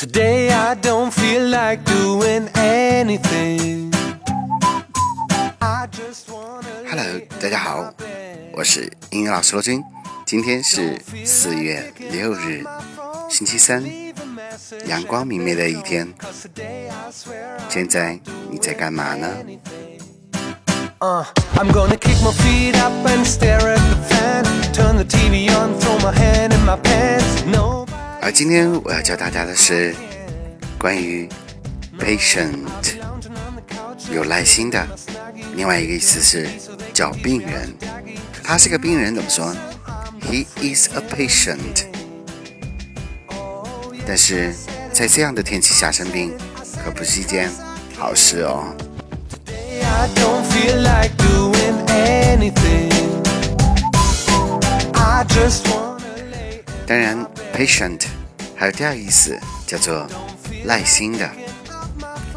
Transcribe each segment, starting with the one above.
Today I don't feel like doing anything. I just wanna Hello，大家好，我是英语老师罗军。今天是四月六日，星期三，阳光明媚的一天。现在你在干嘛呢？Uh, I'm gonna kick my feet up and stare at the fan. Turn the TV on, throw my hand in my pants. 而今天我要教大家的是关于 patient 有耐心的，另外一个意思是叫病人。他是个病人，怎么说？He is a patient。但是在这样的天气下生病，可不是一件好事哦。当然，patient 还有第二意思叫做耐心的。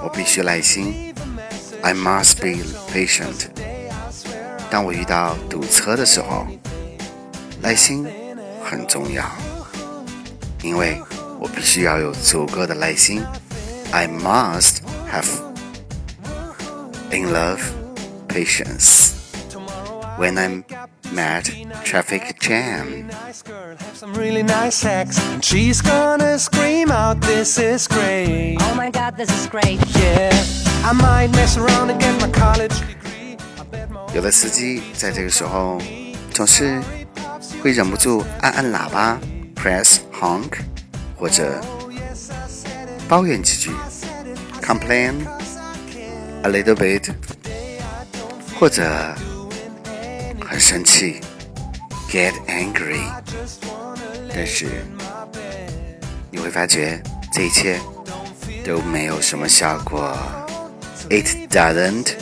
我必须耐心，I must be patient。当我遇到堵车的时候，耐心很重要，因为我必须要有足够的耐心。I must have in love patience when I'm met traffic jam。 nice girl, have some really nice sex, and she's gonna scream out, "This is great!" Oh my god, this is great. Yeah, I might mess around and get my college degree. I bet my 有的司机在这个时候总是会忍不住按按喇叭，press honk，或者抱怨几句，complain a little bit，或者 很生气，get angry。但是你会发觉这一切都没有什么效果，it doesn't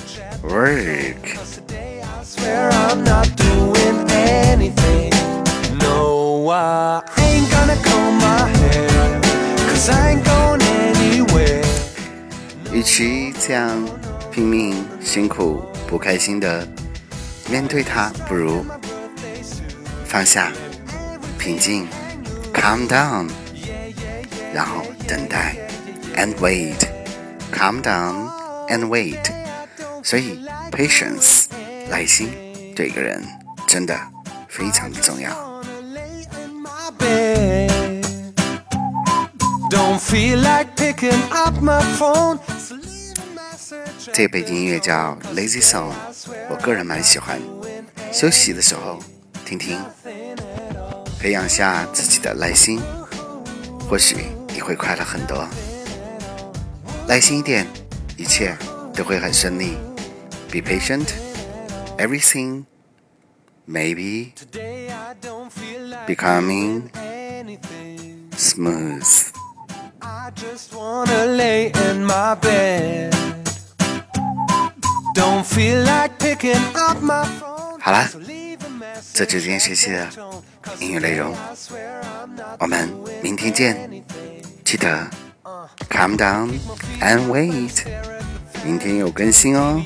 work。 swear I'm not doing anything. No, I ain't gonna comb my hair, cause I ain't going anywhere. 与其这样拼命、辛苦、不开心的 面对它，不如放下、平静，calm down，然后等待，and wait，calm down and wait。所以，patience，耐心，对一个人真的非常的重要。 Gonna lay in my bed. Don't feel like picking up my phone. 这背景音乐叫 Lazy Song，我个人蛮喜欢。休息的时候听听，培养下自己的耐心，或许你会快乐很多。耐心一点，一切都会很顺利。Be patient, everything maybe becoming smooth. I just wanna lay in my bed. 好啦，这就今天学习的英语内容，我们明天见。记得 calm down and wait，明天有更新哦。